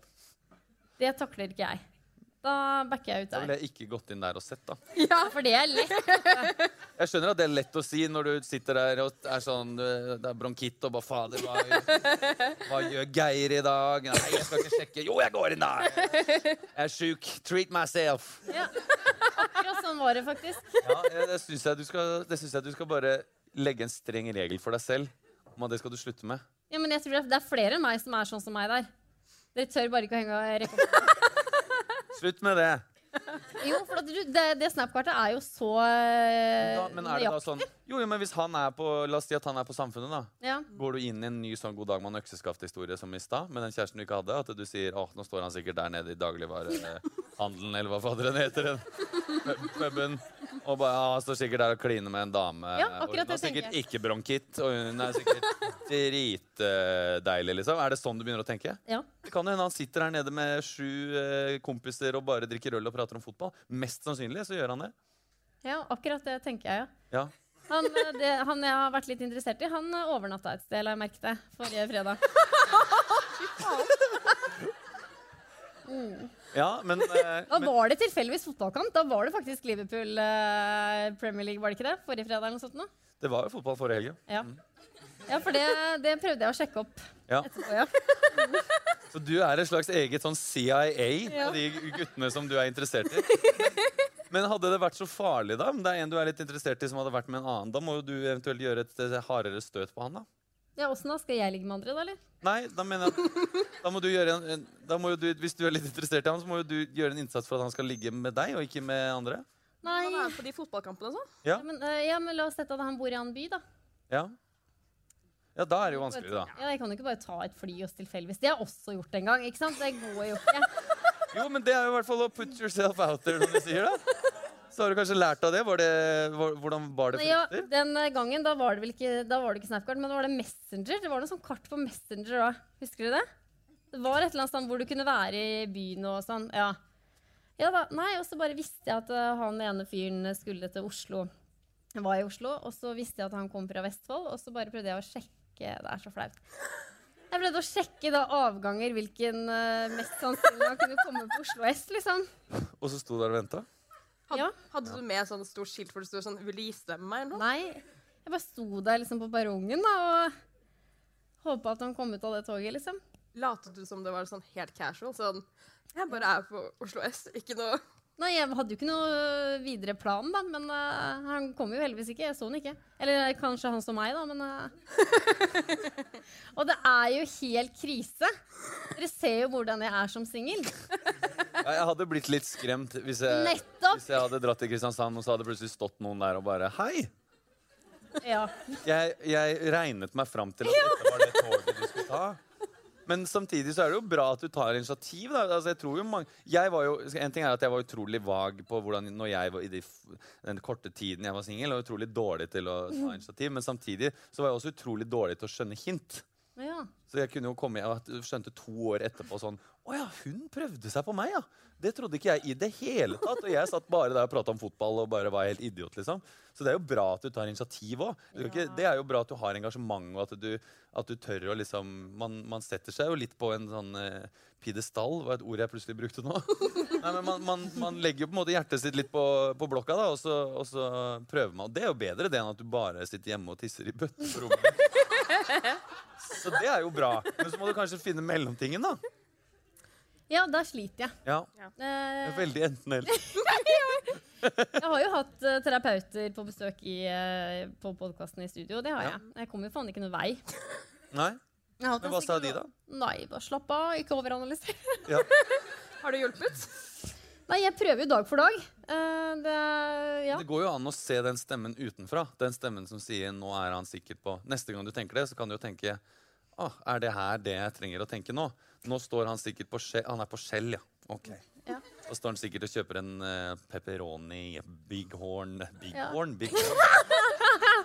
Det takler ikke jeg. Da backer jeg ut der. Da ville jeg ikke gått inn der og sett, da. Ja, for det er lett. Jeg skjønner at det er lett å si når du sitter der og er sånn øh, Det er bronkitt og bare Fader, hva, hva gjør Geir i dag? Nei, jeg skal ikke sjekke. Jo, jeg går inn der! Jeg er sjuk. Treat myself. Ja. Akkurat sånn var det faktisk. Ja, det syns jeg, jeg du skal bare legge en streng regel for deg selv om at det skal du slutte med. Ja, men jeg tror det er flere enn meg som er sånn som meg der. Dere tør bare ikke å henge og rekke opp. Slutt med det. Jo, for du, det, det Snap-kartet er jo så Da, men er det da sånn Jo, jo, men hvis han er på La oss si at han er på Samfunnet, da. Ja. Går du inn i en ny sånn God dag mann økseskaft-historie som i stad, med den kjæresten du ikke hadde? At du sier åh, nå står han sikkert der nede i dagligvarehandelen, eller hva faderen heter, puben, og bare, ja, han står sikkert der og kliner med en dame. Ja, og hun har tenker sikkert jeg. ikke bronkitt, og hun er sikkert dritdeilig, liksom. Er det sånn du begynner å tenke? Ja. Det kan jo hende han sitter her nede med sju eh, kompiser og bare drikker øl og prater om fotball. Mest sannsynlig så gjør han det. ja, akkurat det tenker jeg, ja. Ja. Han, eh, det, han jeg har vært litt interessert i, han eh, overnatta et sted, la jeg merke til, forrige fredag. ja, men, eh, Da var det tilfeldigvis fotballkamp. Da var det faktisk Liverpool eh, Premier League, var det ikke det? Forrige fredag eller noe sånt nå? det var jo fotball forrige helg. ja. Ja. Ja, for det, det prøvde jeg å sjekke opp Ja. etterpå, ja. Så du er et slags eget sånn CIA Ja. på de guttene som du er interessert i? Men hadde det vært så farlig, da? Om det er en du er litt interessert i som hadde vært med en annen, da må jo du eventuelt gjøre et hardere støt på han, da? Ja, Åssen da? Skal jeg ligge med andre, da, eller? Nei, da mener jeg at da må du gjøre en, da må jo du, Hvis du er litt interessert i han, så må jo du gjøre en innsats for at han skal ligge med deg, og ikke med andre. Nei. Han er på de fotballkampene og sånn. Ja, Ja, men, eh, ja, men la oss sette at han bor i en annen by, da. ja. ja da er det jo vanskelig, da. Ja, Jeg kan jo ikke bare ta et fly oss tilfeldigvis. Det har jeg også gjort en gang. ikke sant? Det går jo ikke. Jo, men det er jo i hvert fall å put yourself out there, som de sier, da. Så har du kanskje lært av det. Var det hvor- hvordan var det Ja, frukter? Den eh, gangen da var det vel ikke, da var det ikke Snapcard, men da var det Messenger. Det var noe sånn kart på Messenger da. Husker du det? Det var et eller annet sted hvor du kunne være i byen og sånn. Ja. ja da, nei, Og så bare visste jeg at eh, han ene fyren skulle til Oslo. Jeg var i Oslo, og så visste jeg at han kom fra Vestfold, og så bare prøvde jeg å sjekke Det er så flaut. Jeg prøvde å sjekke da avganger hvilken uh, mest sannsynlig man kunne komme på Oslo S, liksom. Og så sto du der og venta? Had, Ja. Hadde du med sånn stort skilt hvor det sto sånn 'Vil du gifte deg med meg?' eller noe? Nei. Jeg bare sto der liksom på perrongen da, og håpa at han kom ut av det toget, liksom. Latet du som det var sånn helt casual? Sånn Jeg bare er på Oslo S, ikke noe Nei, jeg hadde jo ikke noe videre plan, da, men uh, han kom jo heldigvis ikke. Jeg så han ikke. Eller kanskje han så meg, da, men uh. Og det er jo helt krise. Dere ser jo hvordan jeg er som singel. Ja, jeg hadde blitt litt skremt hvis jeg, hvis jeg hadde dratt til Kristiansand, og så hadde plutselig stått noen der og bare Hei! Ja. Jeg, jeg regnet meg fram til at dette var det toget du skulle ta. Men samtidig så er det jo bra at du tar initiativ. Da. Altså, jeg tror jo mange jeg var jo, En ting er at jeg var utrolig vag på hvordan når jeg var i de, den korte tiden jeg var singel, og utrolig dårlig til å ta initiativ. Men samtidig så var jeg også utrolig dårlig til å skjønne hint. Ja. Så jeg kunne jo komme Jeg skjønte to år etterpå sånn Å ja, hun prøvde seg på meg, ja. Det trodde ikke jeg i det hele tatt. Og jeg satt bare der og prata om fotball og bare var helt idiot, liksom. Så det er jo bra at du tar initiativ òg. Det er jo bra at du har engasjement, og at du, at du tør å liksom man, man setter seg jo litt på en sånn eh, pidestall, var et ord jeg plutselig brukte nå. Nei, men man, man, man legger jo på en måte hjertet sitt litt på, på blokka, da, og så, og så prøver man. Og det er jo bedre det enn at du bare sitter hjemme og tisser i bøtten på rommet. Så det er jo bra. Men så må du kanskje finne mellomtingen, da. ja, der sliter jeg. Ja, det Eh, er veldig enten-eller. jeg har jo hatt eh, terapeuter på besøk i, eh, på podkasten i studio. Det har Ja. jeg. Jeg kommer jo faen ikke noen vei. Nei? Jeg har hatt Men en hva sa de, psykolog- da? Nei, bare slapp av. Ikke overanalyser. Ja. Har det hjulpet? Nei, jeg prøver jo dag for dag. Eh, det, ja. Det går jo an å se den stemmen utenfra. Den stemmen som sier 'nå er han sikker på'. Neste gang du tenker det, så kan du jo tenke Å, er det her det jeg trenger å tenke nå? Nå står han sikkert på skjell. Han er på skjell, ja. Ok. Ja. Da står han sikkert og kjøper en uh, pepperoni, bighorn Big Ja. horn? Big horn.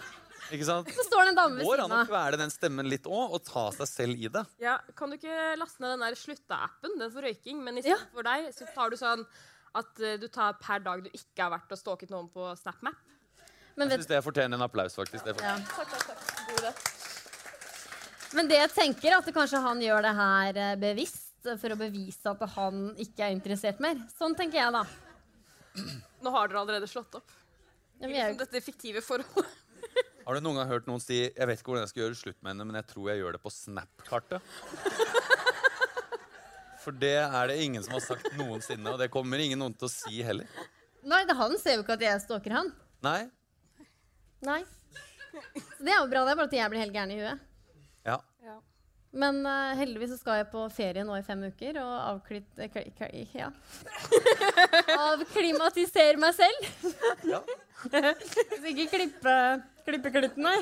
Ikke sant? Så står det en dame ved siden. Går siden an å kvele den stemmen litt òg, og ta seg selv i det. Ja, Kan du ikke laste ned den der slutta-appen, den for røyking, men Ja. istedenfor deg så tar du sånn at eh, du tar per dag du ikke har vært og stalket noen på SnapMap? Men, Jeg syns det fortjener en applaus, faktisk. Det er ja. Takk, takk, takk. God. Men det jeg tenker, er at kanskje han gjør det her eh, bevisst for å bevise at han ikke er interessert mer. Sånn tenker jeg, da. Nå har dere allerede slått opp. I Liksom dette fiktive forholdet. Har du noen gang hørt noen si 'Jeg vet ikke hvordan jeg skal gjøre slutt med henne, men jeg tror jeg gjør det på Snap-kartet'? For det er det ingen som har sagt noensinne, og det kommer ingen noen til å si heller. nei, han ser jo ikke at jeg stalker han. Nei? Nei. Så det er jo bra, det er bare at jeg blir helt gæren i huet. Ja. Men uh, heldigvis så skal jeg på ferie nå i fem uker og avklitt... eh, kli- kli- ja. Avklimatisere meg selv. ja. Så ikke klippe, klippe nei.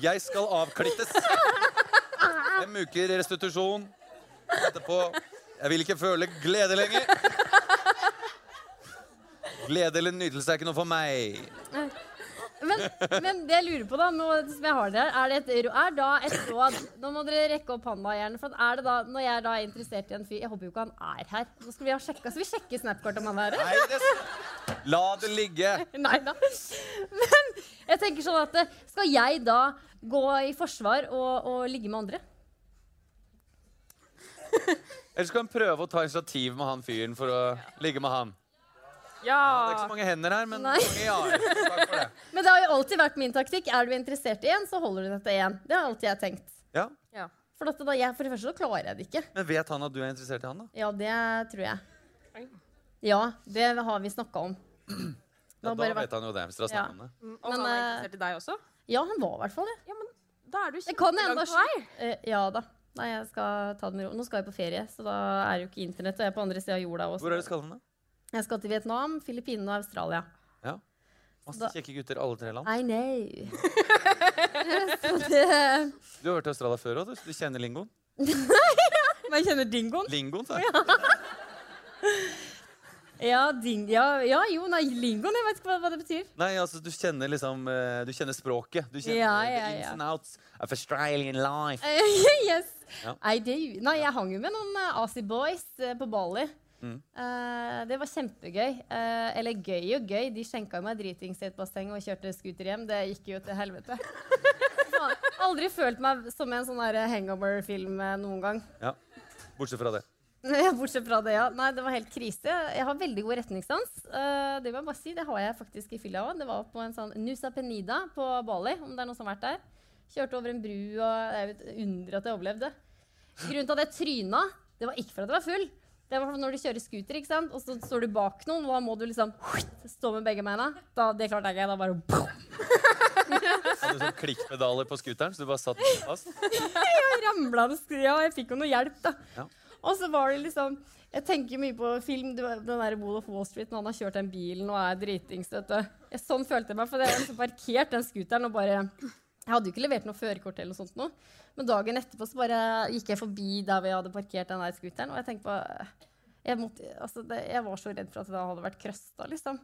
Jeg skal avklittes. Fem uker restitusjon. Etterpå Jeg vil ikke føle glede lenger. Glede eller nytelse er ikke noe for meg. Men, men det jeg lurer på, da, nå, som jeg har det her, er, det et, er da et råd Nå må dere rekke opp hånda, gjerne. For er det da, når jeg er da interessert i en fyr Jeg håper jo ikke han er her. Så skal vi ha sjekka, skal vi sjekke Snapkort om han er her? Nei, det... La det ligge. Nei da. Men jeg tenker sånn at eh, skal jeg da gå i forsvar og, og ligge med andre? Eller skal han prøve å ta initiativ med han fyren for å ligge med han? Det er ikke så mange hender her, men Nei. mange ja. Takk for det. Men det har jo alltid vært min taktikk. Er du interessert i en, så holder du deg til én. Det har alltid jeg tenkt. Ja. ja. For, dette, da, jeg, for det første så klarer jeg det ikke. Men vet han at du er interessert i han, da? Ja, det tror jeg. Ja, det har vi snakka om. Ja, da vet vært- han jo det. hvis dere har Ja. om det. Mm, Og Men, han er eh, interessert i deg også? Ja, han var i hvert fall det. Ja, men da er du kjempelangt på vei. Eh, ja da. Nei, jeg skal ta det med ro. Nå skal jeg på ferie, så da er jo ikke internett. Og jeg er på andre sida av jorda også. Hvor er det skal du da? Jeg skal til Vietnam, Filippinene og Australia. Ja. Masse kjekke gutter alle tre land. I know. det Du har vært i Australia før òg, du. så Du kjenner lingoen? Men jeg kjenner dingoen. Lingoen, sa jeg. Ja, ding, ja, ja, jo, nei, lingoen, jeg vet ikke hva, hva det betyr. Nei, altså, du kjenner liksom eh, Du kjenner språket. Du kjenner Ja, the ins ja. and outs of Australian life. Eh, yes. Ja. I do. Nei, jeg hang jo med noen uh, Aussie boys eh, på Bali. Mm. Uh, det var kjempegøy. Uh, eller gøy og gøy. De skjenka meg dritings i et basseng og kjørte scooter hjem. Det gikk jo til helvete. Aldri følt meg som en sånn hangover-film eh, noen gang. Ja. Bortsett fra det. Bortsett fra det, ja. Nei, det var helt krise. Jeg har veldig god retningssans. Uh, det må jeg bare si. Det har jeg faktisk i fylla òg. Det var på en sånn Nusa Penida på Bali, om det er noen som har vært der. Kjørte over en bru, og det er et under at jeg overlevde. Grunnen til at jeg tryna, det var ikke for at jeg var full. Det var når du kjører scooter, ikke sant? og så står du bak noen, og da må du liksom stå med begge beina. Da, det klarte jeg ikke. Da bare Hadde du sånn klikkpedaler på scooteren, så du bare satt fast? Jeg ramla sklia, og jeg fikk jo noe hjelp, da. Ja. Og så var det liksom Jeg tenker mye på film, den der Wall of Wall Street, når han har kjørt den bilen og er dritings, sånn følte jeg meg, for jeg hadde liksom parkert den scooteren og bare Jeg hadde jo ikke levert noe førerkort eller noe sånt noe. Men dagen etterpå så bare gikk jeg forbi der vi hadde parkert den der scooteren, og jeg tenkte på jeg, måtte, altså det, jeg var så redd for at det hadde vært krøsta, liksom.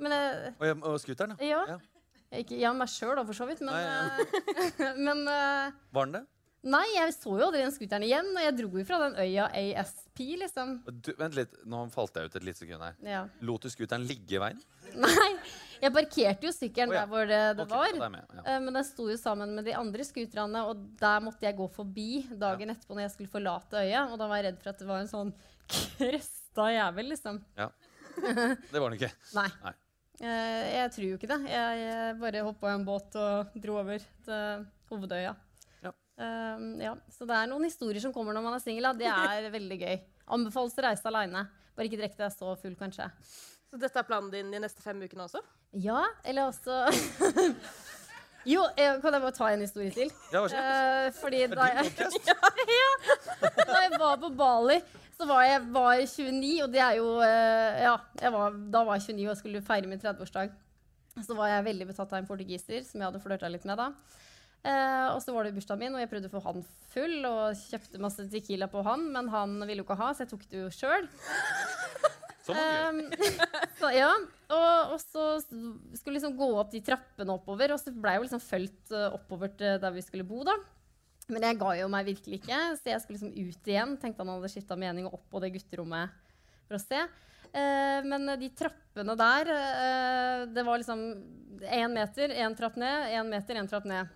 Men jeg, Og, og scooteren, ja. Ja. Ja. ikke, ja, meg sjøl da, for så vidt, men, Nei, ja. men uh, Var den det? Nei, jeg så jo aldri den scooteren igjen, og jeg dro jo fra den øya ASP, liksom. Du, vent litt, nå falt jeg ut et lite sekund her. Ja. Lot du scooteren ligge i veien? Nei, jeg parkerte jo sykkelen oh, ja. der hvor det, det okay, var. med, ja. Eh, Men den sto jo sammen med de andre scooterne, og der måtte jeg gå forbi dagen etterpå når jeg skulle forlate øya. Og da var jeg redd for at det var en sånn krøsta jævel, liksom. Ja. Det var den ikke. Nei. Nei. Eh, jeg tror jo ikke det. Jeg, jeg bare hoppa i en båt og dro over til Hovedøya. Ja. Eh, ja. Så det er noen historier som kommer når man er singel. Det er veldig gøy. Anbefales å reise aleine. Bare ikke drikk deg så full, kanskje. Så dette er planen din de neste fem ukene også? Ja, eller også Jo, jeg, kan jeg bare ta en historie til? Ja. Eh, fordi da jeg, ja, ja. da jeg var på Bali, så var jeg var 29, og det er jo uh, Ja, jeg var, da var jeg 29 og skulle feire min 30-årsdag. Så var jeg veldig betatt av en portugiser som jeg hadde flørta litt med da. Eh, og så var det bursdagen min, og jeg prøvde å få han full og kjøpte masse Tequila på han, men han ville jo ikke ha, så jeg tok det jo sjøl. Sånn var det. Um, så, ja, og, og så skulle liksom gå opp de trappene oppover, og så ble jeg jo liksom fulgt uh, oppover til der vi skulle bo, da. Men jeg ga jo meg virkelig ikke, så jeg skulle liksom ut igjen. Tenkte han hadde skifta mening og opp på det gutterommet for å se. Uh, men de trappene der, uh, det var liksom én meter, én trapp ned, én meter, én trapp ned.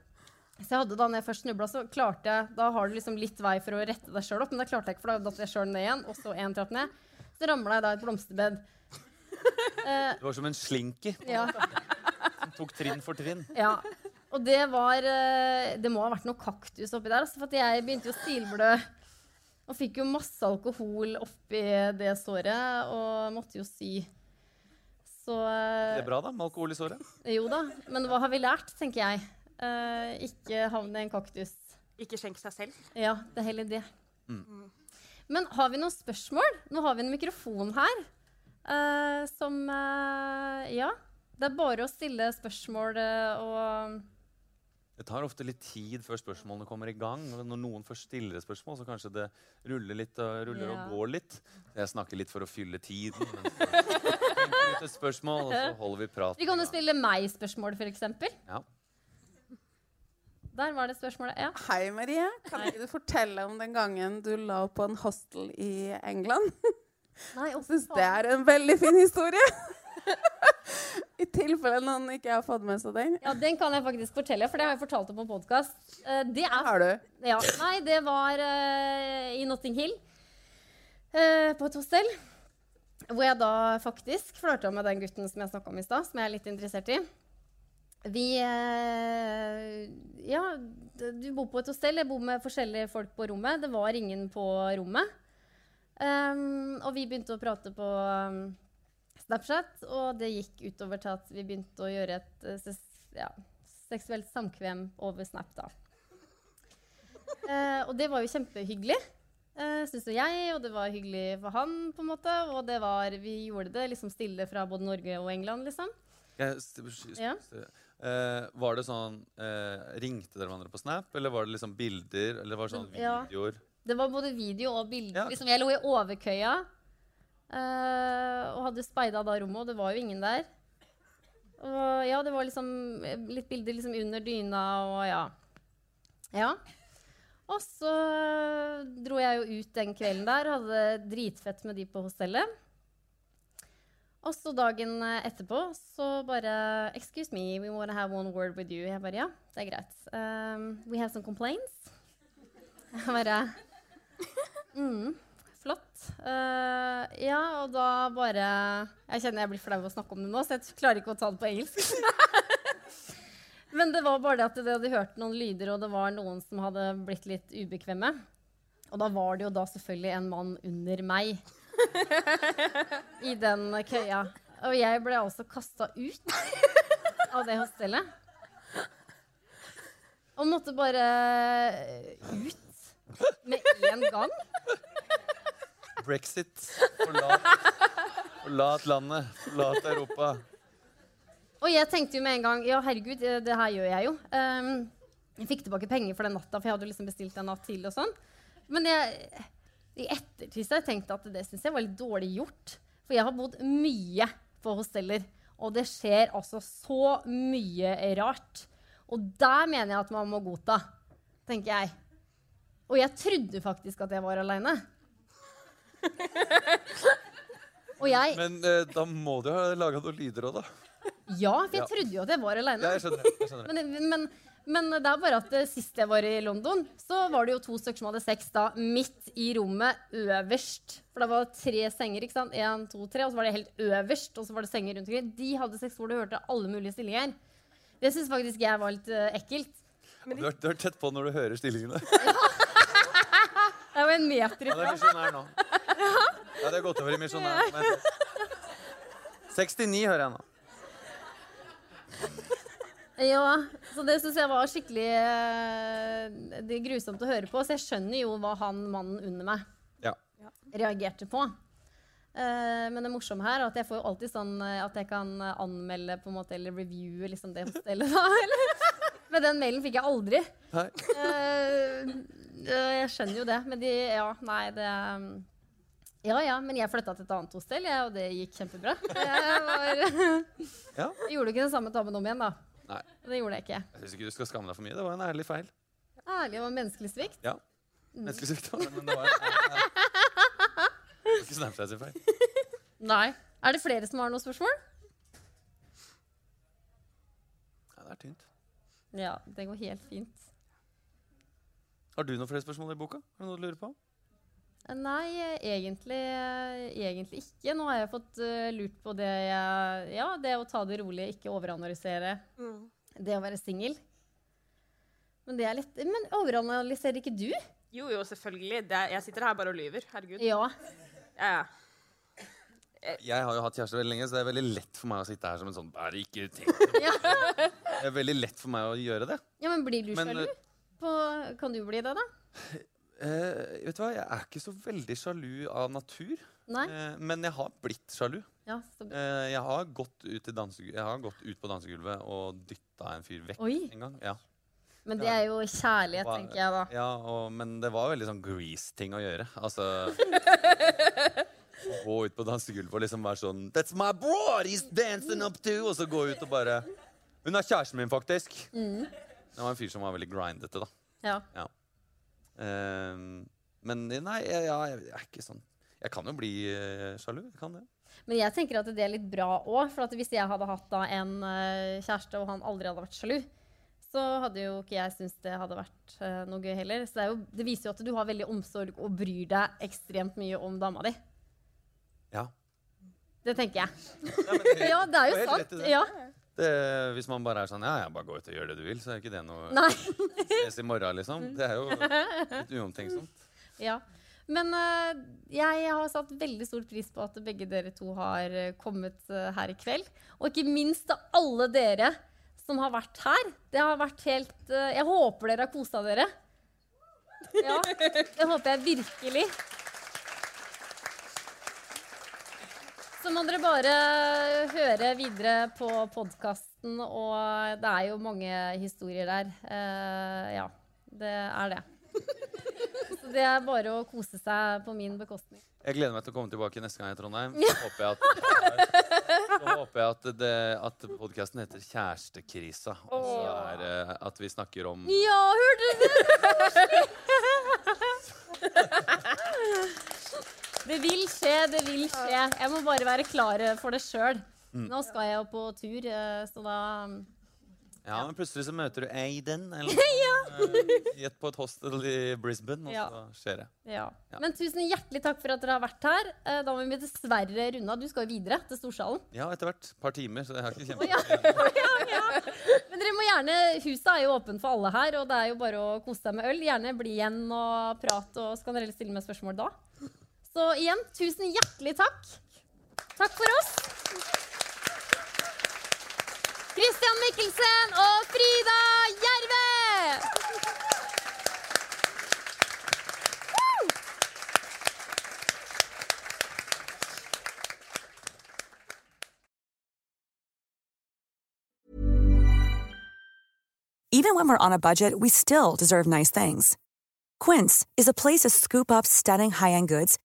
Så jeg hadde da når jeg først snubla, så klarte jeg Da har du liksom litt vei for å rette deg sjøl opp, men da klarte jeg ikke, for da datt jeg sjøl ned igjen, og så én trapp ned. Så ramla jeg da i et blomsterbed. Det var som en slinky. Ja. Som tok trinn for trinn. Ja. Og det var eh, Det må ha vært noe kaktus oppi der. Altså, for jeg begynte jo å stilblø. Og fikk jo masse alkohol oppi det såret, og måtte jo sy. Så Det eh, er bra, da, med alkohol i såret. Jo da. Men hva har vi lært, tenker jeg. Eh, ikke havne i en kaktus. Ikke skjenk seg selv. Ja, det er heller det. Men har vi noen spørsmål? Nå har vi en mikrofon her uh, som uh, Ja. Det er bare å stille spørsmål og Det tar ofte litt tid før spørsmålene kommer i gang. Når noen først stiller spørsmål, så kanskje det ruller litt og ruller Ja. og går litt. Jeg snakker litt for å fylle tiden. Men så tenker vi ut et spørsmål, og så holder vi praten. Vi kan jo stille meg spørsmål, f.eks. Ja. Der var det spørsmålet. Ja. Hei, Marie. Kan ikke du fortelle om den gangen du la opp på en hostel i England? Nei, Jeg syns det er en veldig fin historie. I tilfelle noen ikke har fått med seg den. ja, Den kan jeg faktisk fortelle, for det har jeg fortalt om på podkast. Det er Har du? Ja, nei, det var uh, i Notting Hill. uh, på et hostell. Hvor jeg da faktisk flørta med den gutten som jeg snakka om i stad, som jeg er litt interessert i. Vi eh, Ja, du bor på et hostell. Jeg bor med forskjellige folk på rommet. Det var ingen på rommet. Um, og vi begynte å prate på um, Snapchat, og det gikk utover til at vi begynte å gjøre et eh, ses, ja, seksuelt samkvem over Snap. da. Uh, og det var jo kjempehyggelig, uh, syns jo jeg, og det var hyggelig for han. på en måte, Og det var, vi gjorde det liksom stille fra både Norge og England, liksom. Jeg Ja. Eh, var det sånn eh, Ringte dere hverandre på Snap, eller var det liksom bilder? Eller var det sånn Ja. videoer? Det var både video og bilder. Ja. Liksom, jeg lå i overkøya eh, og hadde speida da rommet, og det var jo ingen der. Og ja, det var liksom eh, litt bilder liksom under dyna og ja. Ja. Og så dro jeg jo ut den kvelden der, hadde det dritfett med de på hostellet. Og så dagen eh, etterpå så bare Excuse me, we want to have one word with you. Jeg bare ja, det er greit. Um, we have some complaints. Jeg bare mm, Flott. Uh, ja, og da bare Jeg kjenner jeg blir flau av å snakke om det nå, så jeg klarer ikke å ta det på engelsk. Men det var bare det at de hadde hørt noen lyder, og det var noen som hadde blitt litt ubekvemme. Og da var det jo da selvfølgelig en mann under meg i den køya. Og jeg ble altså kasta ut av det hostellet. Og måtte bare ut med en gang. Brexit. Forlat, forlat landet. Forlat Europa. Og jeg tenkte jo med en gang ja, herregud, det, her gjør jeg jo. Um, jeg fikk tilbake penger for den natta, for jeg hadde jo liksom bestilt en natt til. og sånn. Men jeg, i ettertid har jeg tenkt at det syns jeg var litt dårlig gjort. For jeg har bodd mye på hosteller, og det skjer altså så mye rart. Og der mener jeg at man må godta, tenker jeg. Og jeg trodde faktisk at jeg var aleine. og jeg Men eh, da må du ha laga noen lyder òg, da. Ja, for jeg Ja. trodde jo at jeg var aleine. Ja. Men, men, men det er bare at eh, sist jeg var i London, så var det jo to stykker som hadde sex da midt i rommet øverst. For det var tre senger. ikke sant? En, to, tre, Og så var det helt øverst, og så var det senger rundt omkring. De hadde sex hvor du hørte alle mulige stillinger. Det syns faktisk jeg var litt uh, ekkelt. Du er, du er tett på når du hører stillingene. Jeg var en meter Ja, det er ifra. misjonær nå. Ja, det er gått over i misjonær. Vent. 69 hører jeg nå. Ja, så det syns jeg var skikkelig eh, det er grusomt å høre på. Så jeg skjønner jo hva han mannen under meg Ja. reagerte på. Eh, men det morsomme her er at jeg får jo alltid sånn eh, at jeg kan anmelde på en måte, eller reviewe liksom det hostellet. da. Men den mailen fikk jeg aldri. Jeg skjønner jo det, men de Ja, nei, det Ja ja, men jeg flytta til et annet hostell, og det gikk kjempebra. Jeg, var, Ja. gjorde ikke den samme tabben om igjen, da. Nei. Det gjorde jeg ikke. Jeg syns ikke du skal skamme deg for mye. Det var en ærlig feil. Ærlig var menneskelig svikt. Ja. Menneskelig svikt, da, men det var en ærlig Det var ikke Snapchat sin feil. Nei. Er det flere som har noen spørsmål? Ja, det er tynt. Ja, det går helt fint. Har du noen flere spørsmål i boka? Har du noe du lurer på? Nei, eh, egentlig, eh, egentlig ikke. Nå har jeg fått eh, lurt på det jeg Ja, det å ta det rolig, ikke overanalysere. Det å være singel. Men det er litt Men overanalyserer ikke du? Jo, jo, selvfølgelig. Det er, jeg sitter her bare og lyver. Herregud. Ja. Ja, ja. Jeg har jo hatt kjæreste veldig lenge, så det er veldig lett for meg å sitte her som en sånn Bare ikke tenk. Ja. Det er veldig lett for meg å gjøre det. ja, men blir du Men, sjalu? På, kan du bli det, da? Eh, vet du hva, Jeg er ikke så veldig sjalu av natur. Eh, men jeg har blitt sjalu. Ja. Eh, jeg, har gått ut jeg har gått ut på dansegulvet og dytta en fyr vekk Oi. en gang. Ja. Men det er jo kjærlighet, var, tenker jeg da. Ja, og, men det var veldig sånn grease-ting å gjøre. Altså Gå ut på dansegulvet og liksom være sånn That's my broad he's dancing up to Og så gå ut og bare Hun er kjæresten min, faktisk. Mm. Det var en fyr som var veldig grindete, da. Ja. Ja. Ehm, men nei, jeg, ja, jeg er ikke sånn Jeg kan jo bli uh, sjalu. Jeg kan det. Men jeg tenker at det er litt bra òg. For at hvis jeg hadde hatt da en uh, kjæreste, og han aldri hadde vært sjalu, så hadde jo ikke jeg syntes det hadde vært uh, noe gøy heller. Så det, jo, det viser jo at du har veldig omsorg og bryr deg ekstremt mye om dama di. Ja. Det tenker jeg. Ja, det er jo sant. Ja. Det, hvis man bare er sånn Ja, ja, bare gå ut og gjør det du vil, så er ikke det noe Nei. Ses i morgen, liksom. Det er jo litt uomtenksomt. Ja. Men uh, jeg har satt veldig stor pris på at begge dere to har eh, kommet uh, her i kveld. Og ikke minst til alle dere som har vært her. Det har vært helt uh, Jeg håper dere har kosa dere. Ja, det håper jeg virkelig. Så må dere bare høre videre på podkasten, og det er jo mange historier der. Uh, ja, det er det. Så det er bare å kose seg på min bekostning. Jeg gleder meg til å komme tilbake neste gang i Trondheim. Så håper jeg at, så håper jeg at, det, at podkasten heter Kjærestekrisa. Og så er det at vi snakker om Ja, hørte du det? Det vil skje, det vil skje. Jeg må bare være klar for det sjøl. Mm. Nå skal jeg jo på tur, eh, så da Ja, men plutselig så møter du Aiden eller ja. Gjett på et hostel i Brisbane, og Ja. så skjer det. Ja. Ja. Men tusen hjertelig takk for at dere har vært her. Eh, Da må vi dessverre runde av. Du skal jo videre til Storsalen. Ja, etter hvert. Et par timer, så jeg har ikke kjempe... Oh, ja. Men dere må gjerne, Huset er jo åpent for alle her, og det er jo bare å kose seg med øl. Gjerne bli igjen og prate, og så kan dere stille med spørsmål da. Så igjen, tusen hjertelig takk. Takk for oss. Christian Mikkelsen og Frida Gjerve! Even when we're on a budget, we still deserve nice things. Quince is a place to scoop up stunning high-end goods